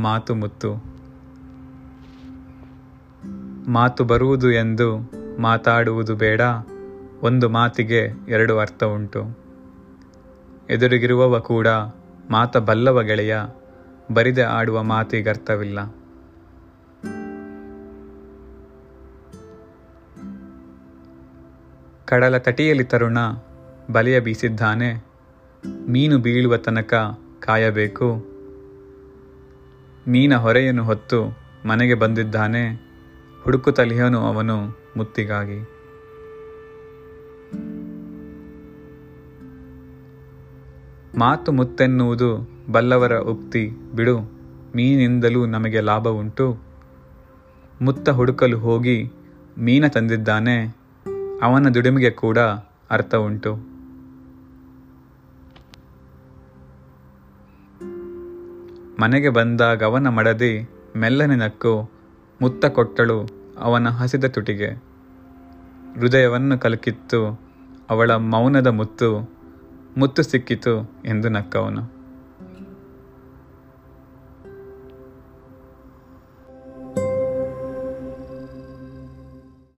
ಮಾತು ಮುತ್ತು. ಮಾತು ಬರುವುದು ಎಂದು ಮಾತಾಡುವುದು ಬೇಡ. ಒಂದು ಮಾತಿಗೆ ಎರಡು ಅರ್ಥ ಉಂಟು. ಎದುರಿಗಿರುವವ ಕೂಡ ಮಾತ ಬಲ್ಲವ ಗೆಳೆಯ, ಬರಿದೆ ಆಡುವ ಮಾತಿಗರ್ಥವಿಲ್ಲ. ಕಡಲ ತಟಿಯಲ್ಲಿ ತರುಣ ಬಲೆಯ ಬೀಸಿದ್ದಾನೆ. ಮೀನು ಬೀಳುವ ತನಕ ಕಾಯಬೇಕು. ಮೀನ ಹೊರೆಯನ್ನು ಹೊತ್ತು ಮನೆಗೆ ಬಂದಿದ್ದಾನೆ ಹುಡುಕುತ್ತಲಿಯನು ಅವನು ಮುತ್ತಿಗಾಗಿ. ಮಾತು ಮುತ್ತೆನ್ನುವುದು ಬಲ್ಲವರ ಉಕ್ತಿ, ಬಿಡು, ಮೀನಿಂದಲೂ ನಮಗೆ ಲಾಭ ಉಂಟು ಮುತ್ತ ಹುಡುಕಲು ಹೋಗಿ ಮೀನ ತಂದಿದ್ದಾನೆ, ಅವನ ದುಡಿಮೆಗೆ ಕೂಡ ಅರ್ಥ ಉಂಟು ಮನೆಗೆ ಬಂದಾಗ ಅವನ ಮಡದಿ ಮೆಲ್ಲನೆ ನಕ್ಕು, ಮುತ್ತ ಕೊಟ್ಟಳು ಅವನ ಹಸಿದ ತುಟಿಗೆ. ಹೃದಯವನ್ನು ಕಲಕಿತ್ತು ಅವಳ ಮೌನದ ಮುತ್ತು ಮುತ್ತು ಸಿಕ್ಕಿತು ಎಂದು ನಕ್ಕವನು.